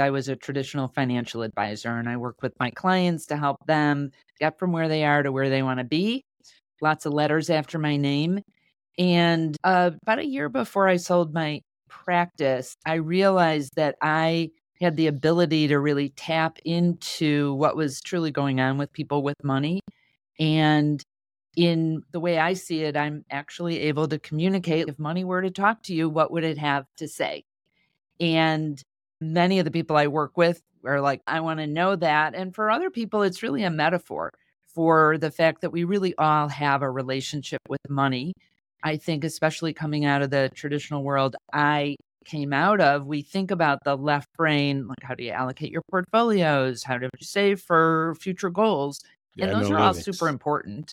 I was a traditional financial advisor and I work with my clients to help them get from where they are to where they want to be. Lots of letters after my name. And uh, about a year before I sold my practice, I realized that I had the ability to really tap into what was truly going on with people with money. And in the way I see it, I'm actually able to communicate. If money were to talk to you, what would it have to say? And many of the people I work with are like, I want to know that. And for other people, it's really a metaphor for the fact that we really all have a relationship with money. I think, especially coming out of the traditional world I came out of, we think about the left brain, like how do you allocate your portfolios? How do you save for future goals? Yeah, and those no are all super important.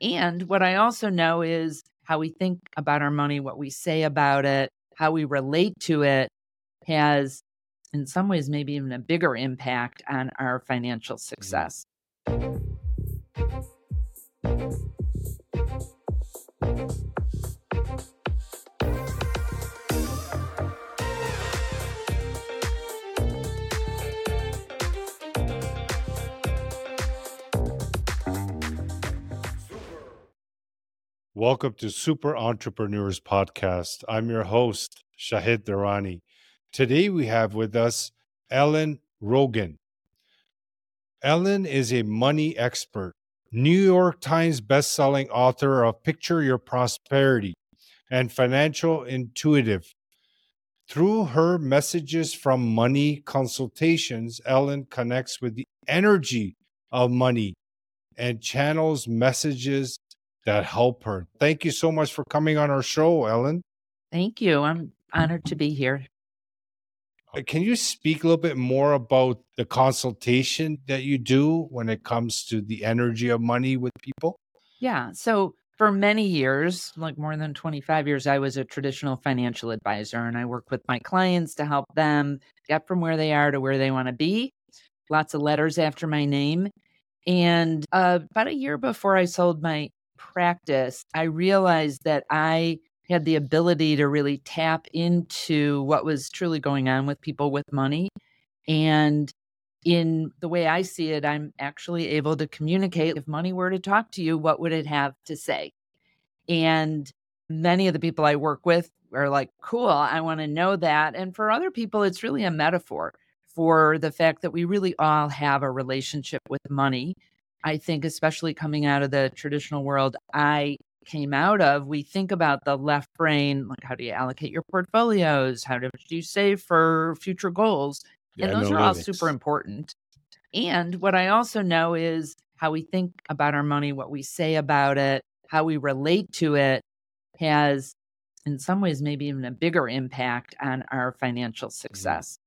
And what I also know is how we think about our money, what we say about it, how we relate to it has, in some ways, maybe even a bigger impact on our financial mm-hmm. success. Welcome to Super Entrepreneurs Podcast. I'm your host, Shahid Durrani. Today we have with us Ellen Rogin. Ellen is a money expert, New York Times bestselling author of Picture Your Prosperity and Financial Intuitive. Through her messages from money consultations, Ellen connects with the energy of money and channels messages that help her. Thank you so much for coming on our show, Ellen. Thank you. I'm honored to be here. Uh, can you speak a little bit more about the consultation that you do when it comes to the energy of money with people? Yeah. So, for many years, like more than 25 years, I was a traditional financial advisor and I work with my clients to help them get from where they are to where they want to be. Lots of letters after my name. And uh, about a year before I sold my practice, I realized that I had the ability to really tap into what was truly going on with people with money. And in the way I see it, I'm actually able to communicate. If money were to talk to you, what would it have to say? And many of the people I work with are like, cool, I want to know that. And for other people, it's really a metaphor for the fact that we really all have a relationship with money. I think, especially coming out of the traditional world I came out of, we think about the left brain, like how do you allocate your portfolios? How do you save for future goals? Yeah, and those are all super important. And what I also know is how we think about our money, what we say about it, how we relate to it has, in some ways, maybe even a bigger impact on our financial mm-hmm. success.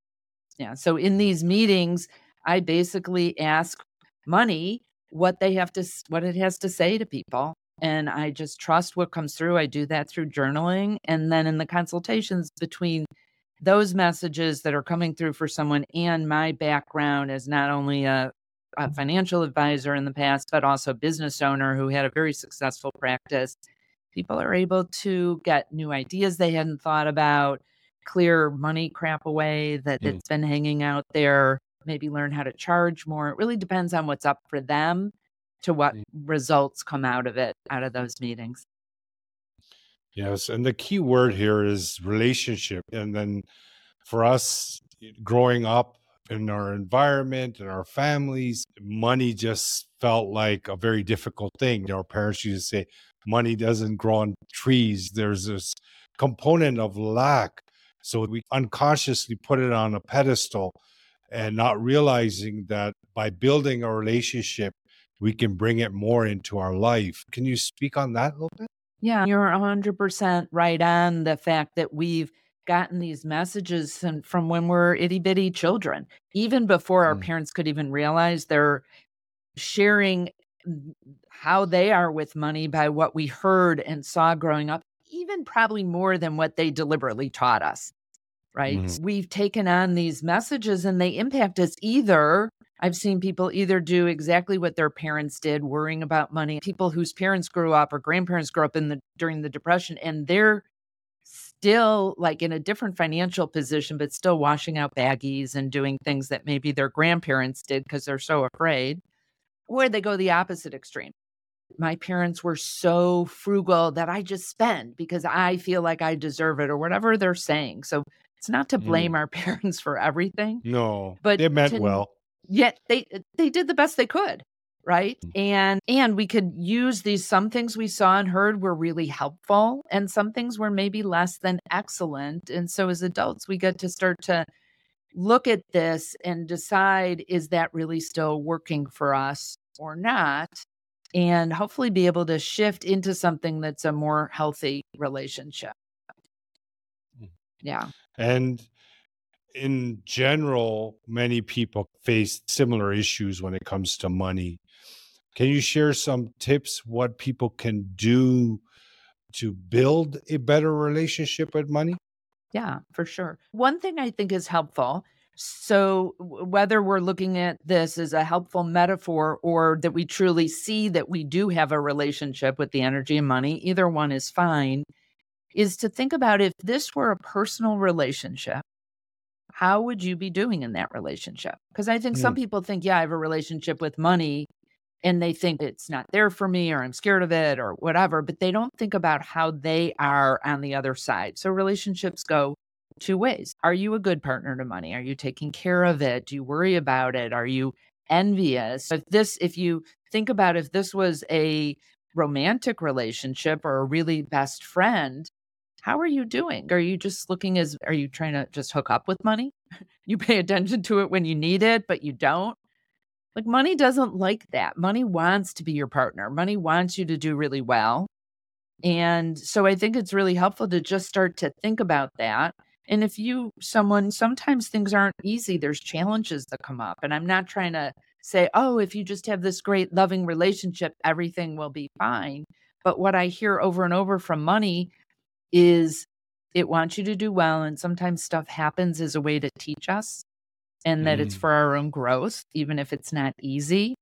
Mm-hmm. Yeah. So in these meetings, I basically ask money what they have to what it has to say to people and i just trust what comes through i do that through journaling and then in the consultations between those messages that are coming through for someone and my background as not only a, a financial advisor in the past but also business owner who had a very successful practice people are able to get new ideas they hadn't thought about clear money crap away that mm. it's been hanging out there maybe learn how to charge more. It really depends on what's up for them to what results come out of it, out of those meetings. Yes. And the key word here is relationship. And then for us growing up in our environment and our families, money just felt like a very difficult thing. Our parents used to say, money doesn't grow on trees. There's this component of lack. So we unconsciously put it on a pedestal and not realizing that by building a relationship, we can bring it more into our life. Can you speak on that a little bit? Yeah, you're 100% right on the fact that we've gotten these messages from when we're itty bitty children, even before our mm. parents could even realize they're sharing how they are with money by what we heard and saw growing up, even probably more than what they deliberately taught us right? Mm-hmm. We've taken on these messages and they impact us either. I've seen people either do exactly what their parents did, worrying about money, people whose parents grew up or grandparents grew up in the during the depression and they're still like in a different financial position, but still washing out baggies and doing things that maybe their grandparents did because they're so afraid, or they go the opposite extreme. My parents were so frugal that I just spend because I feel like I deserve it or whatever they're saying. So it's not to blame Mm. our parents for everything, No, But they meant to- well. Yet they they did the best they could right? Mm. and and we could use these some things we saw and heard were really helpful and some things were maybe less than excellent. And so as adults we get to start to look at this and decide is that really still working for us or not? And hopefully be able to shift into something that's a more healthy relationship. Mm. yeah. And in general, many people face similar issues when it comes to money. Can you share some tips what people can do to build a better relationship with money? Yeah, for sure. One thing I think is helpful. So, whether we're looking at this as a helpful metaphor or that we truly see that we do have a relationship with the energy and money, either one is fine, is to think about if this were a personal relationship, how would you be doing in that relationship? Because I think some mm. people think, yeah, I have a relationship with money and they think it's not there for me or I'm scared of it or whatever, but they don't think about how they are on the other side. So relationships go two ways. Are you a good partner to money? Are you taking care of it? Do you worry about it? Are you envious? If this, if you think about if this was a romantic relationship or a really best friend, how are you doing? Are you just looking as, are you trying to just hook up with money? you pay attention to it when you need it, but you don't. Like money doesn't like that. Money wants to be your partner. Money wants you to do really well. And so I think it's really helpful to just start to think about that. And if you, someone, sometimes things aren't easy, there's challenges that come up. And I'm not trying to say, oh, if you just have this great loving relationship, everything will be fine. But what I hear over and over from money is it wants you to do well. And sometimes stuff happens as a way to teach us and that it's Mm. for our own growth, even if it's not easy.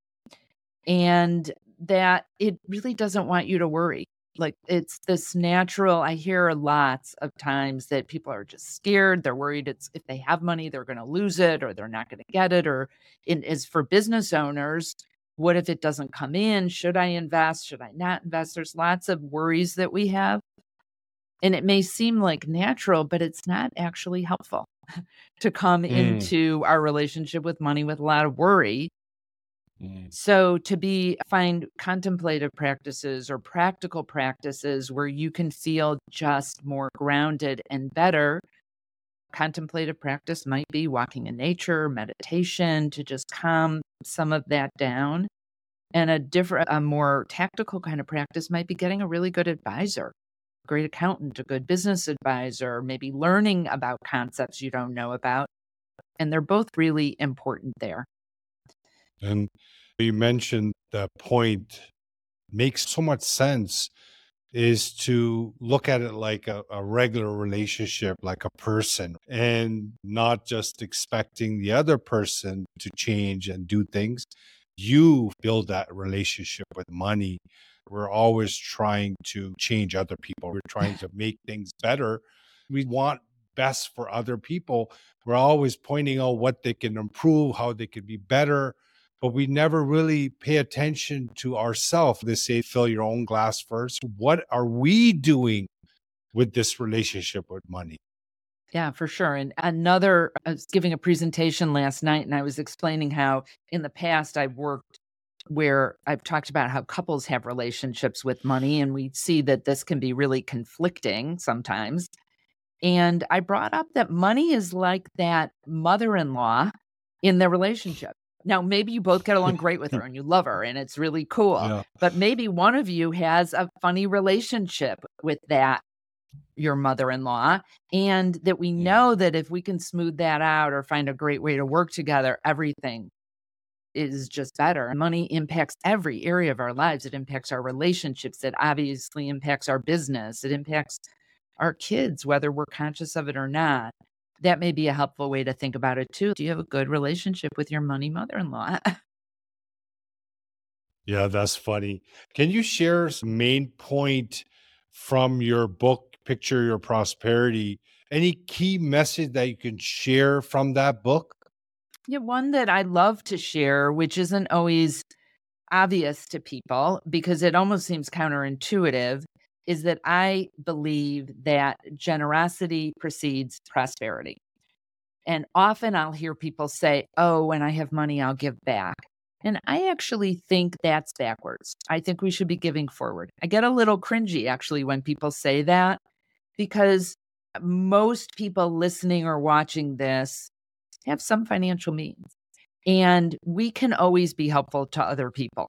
And that it really doesn't want you to worry. Like it's this natural, I hear lots of times that people are just scared. They're worried it's if they have money, they're going to lose it or they're not going to get it. Or it is for business owners, what if it doesn't come in? Should I invest? Should I not invest? There's lots of worries that we have. And it may seem like natural, but it's not actually helpful to come Mm. into our relationship with money with a lot of worry. Mm. So to be find contemplative practices or practical practices where you can feel just more grounded and better. Contemplative practice might be walking in nature, meditation to just calm some of that down. And a different, a more tactical kind of practice might be getting a really good advisor, great accountant, a good business advisor, maybe learning about concepts you don't know about. And they're both really important there. And you mentioned that point makes so much sense is to look at it like a, a regular relationship, like a person, and not just expecting the other person to change and do things. You build that relationship with money. We're always trying to change other people. We're trying to make things better. We want best for other people. We're always pointing out what they can improve, how they could be better but we never really pay attention to ourselves. They say, fill your own glass first. What are we doing with this relationship with money? Yeah, for sure. And another, I was giving a presentation last night and I was explaining how in the past I've worked where I've talked about how couples have relationships with money and we see that this can be really conflicting sometimes. And I brought up that money is like that mother in law in the relationship. Now, maybe you both get along great with her and you love her and it's really cool, Yeah. but maybe one of you has a funny relationship with that, your mother in law, and that we know that if we can smooth that out or find a great way to work together, everything is just better. Money impacts every area of our lives. It impacts our relationships. It obviously impacts our business. It impacts our kids, whether we're conscious of it or not. That may be a helpful way to think about it too. Do you have a good relationship with your money mother in law? Yeah, that's funny. Can you share s- main point from your book Picture Your Prosperity. Any key message that you can share from that book? Yeah, one that I love to share, which isn't always obvious to people because it almost seems counterintuitive, is that I believe that generosity precedes prosperity. And often I'll hear people say, Oh, when I have money, I'll give back. And I actually think that's backwards. I think we should be giving forward. I get a little cringy actually when people say that because most people listening or watching this have some financial means. And we can always be helpful to other people.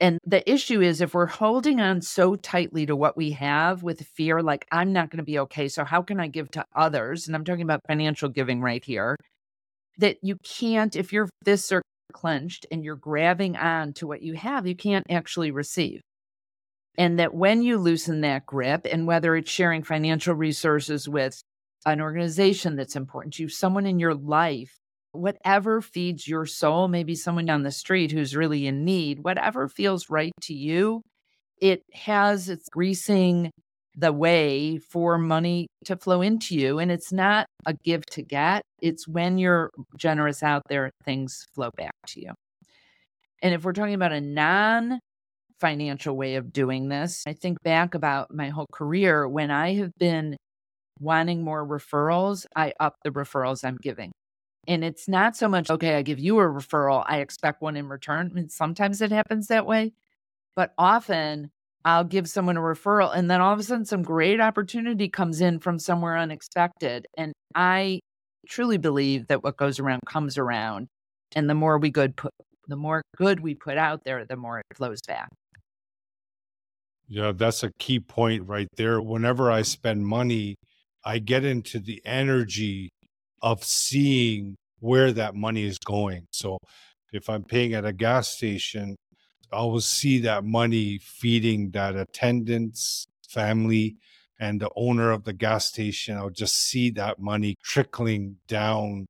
And the issue is if we're holding on so tightly to what we have with fear, like, I'm not going to be okay. So, how can I give to others? And I'm talking about financial giving right here. That you can't, if you're this or clenched and you're grabbing on to what you have, you can't actually receive. And that when you loosen that grip, and whether it's sharing financial resources with an organization that's important to you, someone in your life whatever feeds your soul, maybe someone down the street who's really in need, whatever feels right to you, it has it's greasing the way for money to flow into you. And it's not a give to get, it's when you're generous out there, things flow back to you. And if we're talking about a non financial way of doing this, I think back about my whole career when I have been wanting more referrals, I up the referrals I'm giving. And it's not so much, okay, I give you a referral, I expect one in return. I mean, sometimes it happens that way, but often I'll give someone a referral and then all of a sudden some great opportunity comes in from somewhere unexpected. And I truly believe that what goes around comes around. And the more we good put the more good we put out there, the more it flows back. Yeah, that's a key point right there. Whenever I spend money, I get into the energy of seeing where that money is going. So if I'm paying at a gas station, I will see that money feeding that attendant's family and the owner of the gas station. I'll just see that money trickling down.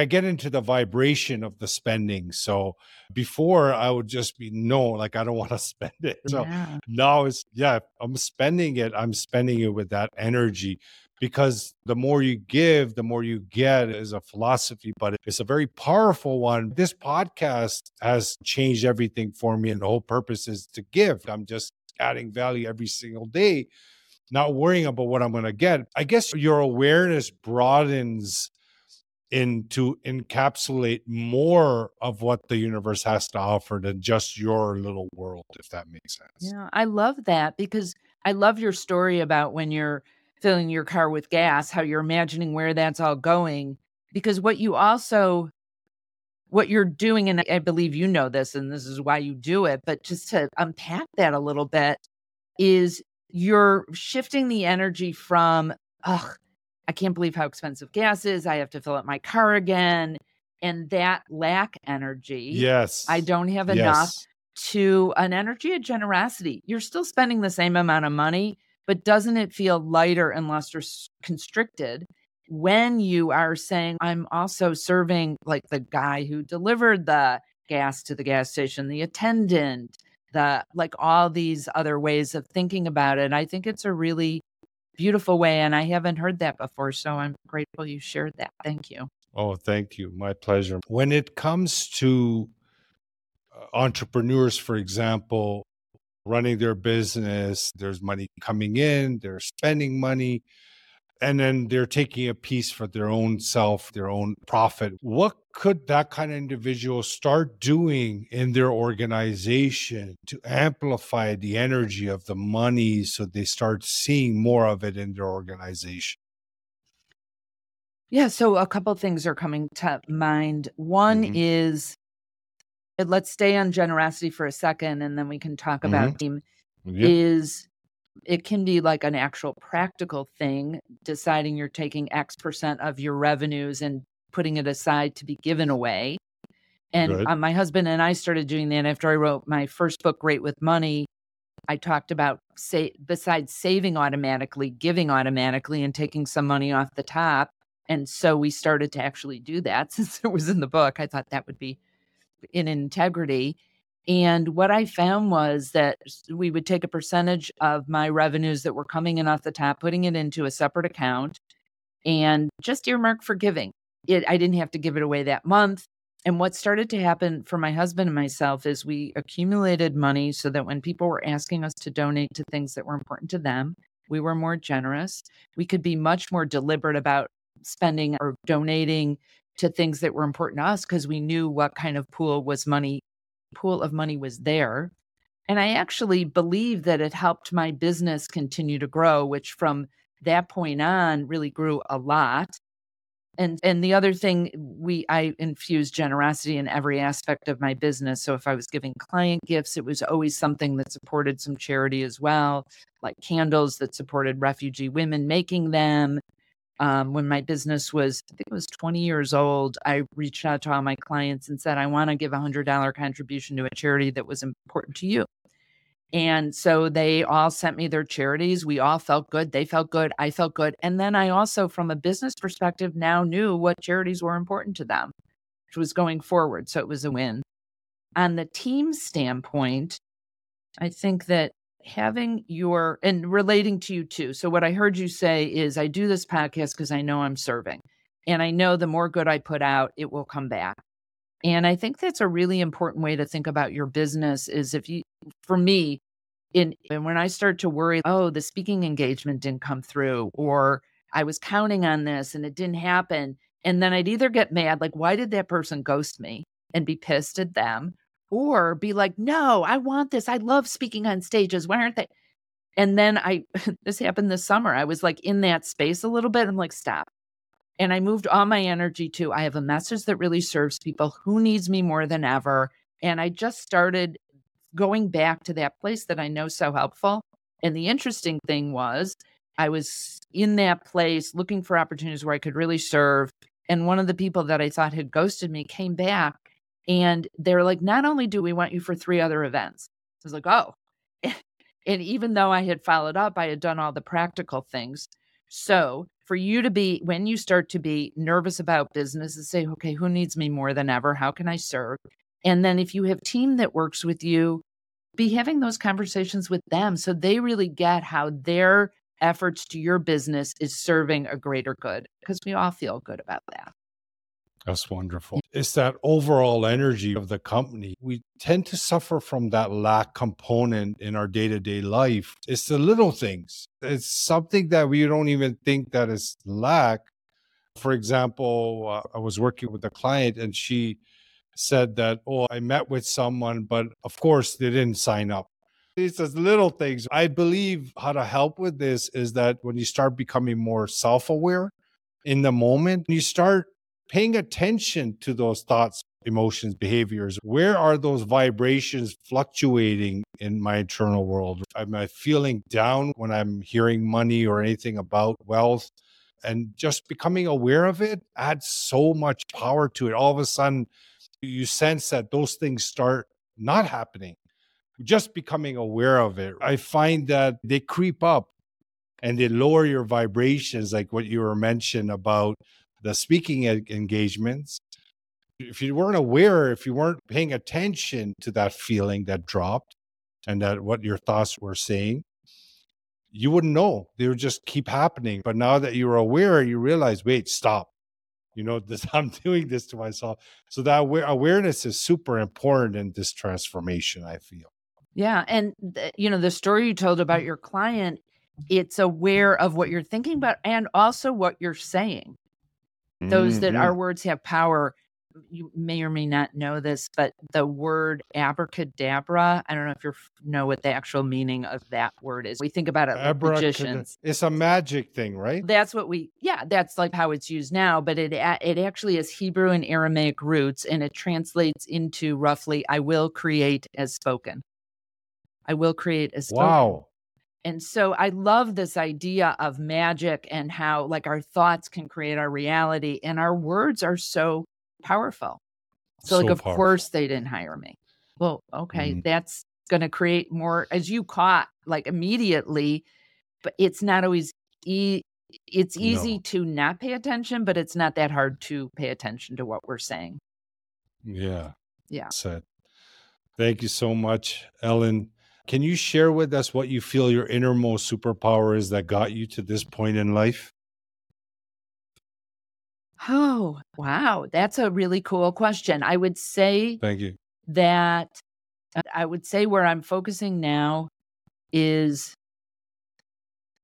I get into the vibration of the spending. So before I would just be no, like I don't want to spend it. So yeah. now it's yeah, I'm spending it. I'm spending it with that energy because the more you give, the more you get is a philosophy, but it's a very powerful one. This podcast has changed everything for me, and the whole purpose is to give. I'm just adding value every single day, not worrying about what I'm going to get. I guess your awareness broadens in to encapsulate more of what the universe has to offer than just your little world if that makes sense yeah i love that because i love your story about when you're filling your car with gas, how you're imagining where that's all going. Because what you also, what you're doing, and I believe you know this, and this is why you do it, but just to unpack that a little bit, is you're shifting the energy from, ugh, I can't believe how expensive gas is. I have to fill up my car again. And that lack energy. Yes. I don't have enough yes. to an energy of generosity. You're still spending the same amount of money, but doesn't it feel lighter and less constricted when you are saying, I'm also serving like the guy who delivered the gas to the gas station, the attendant, the like all these other ways of thinking about it. I think it's a really beautiful way. And I haven't heard that before. So I'm grateful you shared that. Thank you. Oh, thank you. My pleasure. When it comes to uh, entrepreneurs, for example, running their business. There's money coming in, they're spending money, and then they're taking a piece for their own self, their own profit. What could that kind of individual start doing in their organization to amplify the energy of the money so they start seeing more of it in their organization? Yeah, so a couple things are coming to mind. One mm-hmm. is let's stay on generosity for a second and then we can talk mm-hmm. about team yep. is it can be like an actual practical thing deciding you're taking x percent of your revenues and putting it aside to be given away. And uh, my husband and i started doing that after i wrote my first book great with money. I talked about say besides saving automatically giving automatically and taking some money off the top. And so we started to actually do that since it was in the book. I thought that would be in integrity. And what I found was that we would take a percentage of my revenues that were coming in off the top, putting it into a separate account and just earmark for giving. It, I didn't have to give it away that month. And what started to happen for my husband and myself is we accumulated money so that when people were asking us to donate to things that were important to them, we were more generous. We could be much more deliberate about spending or donating to things that were important to us because we knew what kind of pool was money pool of money was there. And I actually believe that it helped my business continue to grow, which from that point on really grew a lot. And and the other thing we I infused generosity in every aspect of my business. So if I was giving client gifts, it was always something that supported some charity as well, like candles that supported refugee women making them, um, when my business was, I think it was 20 years old, I reached out to all my clients and said, I want to give a $100 contribution to a charity that was important to you. And so they all sent me their charities. We all felt good. They felt good. I felt good. And then I also, from a business perspective, now knew what charities were important to them, which was going forward. So it was a win. On the team standpoint, I think that having your and relating to you too. So what I heard you say is I do this podcast because I know I'm serving. And I know the more good I put out, it will come back. And I think that's a really important way to think about your business is if you for me in and when I start to worry, oh, the speaking engagement didn't come through or I was counting on this and it didn't happen. And then I'd either get mad, like, why did that person ghost me? And be pissed at them, or be like, no, I want this. I love speaking on stages. Why aren't they? And then I, this happened this summer. I was like in that space a little bit. I'm like, stop. And I moved all my energy to I have a message that really serves people who needs me more than ever. And I just started going back to that place that I know so helpful. And the interesting thing was, I was in that place looking for opportunities where I could really serve. And one of the people that I thought had ghosted me came back and they're like, not only do we want you for three other events, I was like, oh. and even though I had followed up, I had done all the practical things. So for you to be, when you start to be nervous about business and say, okay, who needs me more than ever? How can I serve? And then if you have team that works with you, be having those conversations with them so they really get how their efforts to your business is serving a greater good because we all feel good about that. That's wonderful. It's that overall energy of the company. We tend to suffer from that lack component in our day to day life. It's the little things. It's something that we don't even think that is lack. For example, uh, I was working with a client and she said that, oh, I met with someone, but of course they didn't sign up. It's those little things. I believe how to help with this is that when you start becoming more self aware in the moment, you start paying attention to those thoughts, emotions, behaviors. Where are those vibrations fluctuating in my internal world? Am I feeling down when I'm hearing money or anything about wealth? And just becoming aware of it adds so much power to it. All of a sudden, you sense that those things start not happening. Just becoming aware of it. I find that they creep up and they lower your vibrations, like what you were mentioned about the speaking engagements, if you weren't aware, if you weren't paying attention to that feeling that dropped and that what your thoughts were saying, you wouldn't know. They would just keep happening. But now that you're aware, you realize, wait, stop. You know, this I'm doing this to myself. So that awareness is super important in this transformation, I feel. Yeah. And, th- you know, the story you told about your client, it's aware of what you're thinking about and also what you're saying those mm-hmm. that our words have power you may or may not know this, but the word abracadabra, I don't know if you know what the actual meaning of that word is. We think about it like magicians. It's a magic thing, right? That's what we, yeah, that's like how it's used now, but it it actually has Hebrew and Aramaic roots and it translates into roughly, I will create as spoken. I will create as spoken. Wow. And so I love this idea of magic and how like our thoughts can create our reality and our words are so powerful. So, so like of course they didn't hire me. Well, okay, mm-hmm. that's going to create more as you caught like immediately, but it's not always e- it's easy no. to not pay attention, but it's not that hard to pay attention to what we're saying. Yeah. Yeah. Said Thank you so much, Ellen. Can you share with us what you feel your innermost superpower is that got you to this point in life? Oh, wow. That's a really cool question. I would say Thank you. that uh, I would say where I'm focusing now is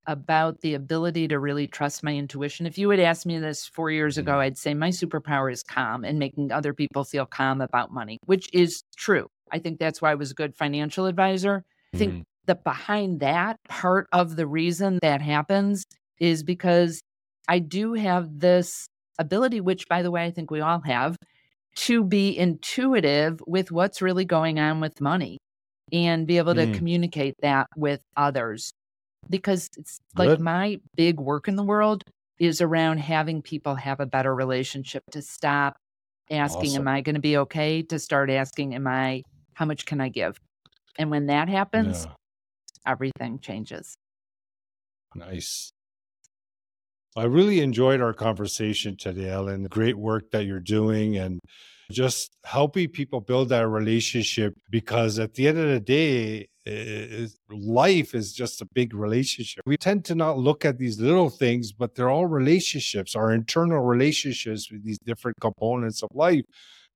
about the ability to really trust my intuition. If you had asked me this four years ago, Mm. I'd say my superpower is calm and making other people feel calm about money, which is true. I think that's why I was a good financial advisor. I think Mhm. that behind that, part of the reason that happens is because I do have this ability, which by the way, I think we all have, to be intuitive with what's really going on with money and be able to Mm. communicate that with others. Because it's like Good. my big work in the world is around having people have a better relationship to stop asking, Awesome. Am I going to be okay? to start asking, Am I, how much can I give? And when that happens, Yeah, everything changes. nice. I really enjoyed our conversation today, Ellen. The Great work that you're doing and just helping people build that relationship because at the end of the day, life is just a big relationship. We tend to not look at these little things, but they're all relationships, our internal relationships with these different components of life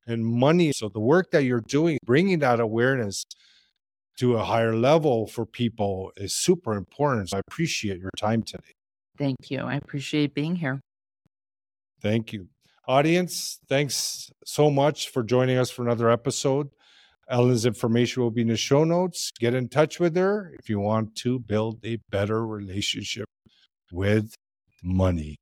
and money. So the work that you're doing, bringing that awareness to a higher level for people is super important. So I appreciate your time today. Thank you. I appreciate being here. Thank you. Audience, thanks so much for joining us for another episode. Ellen's information will be in the show notes. Get in touch with her if you want to build a better relationship with money.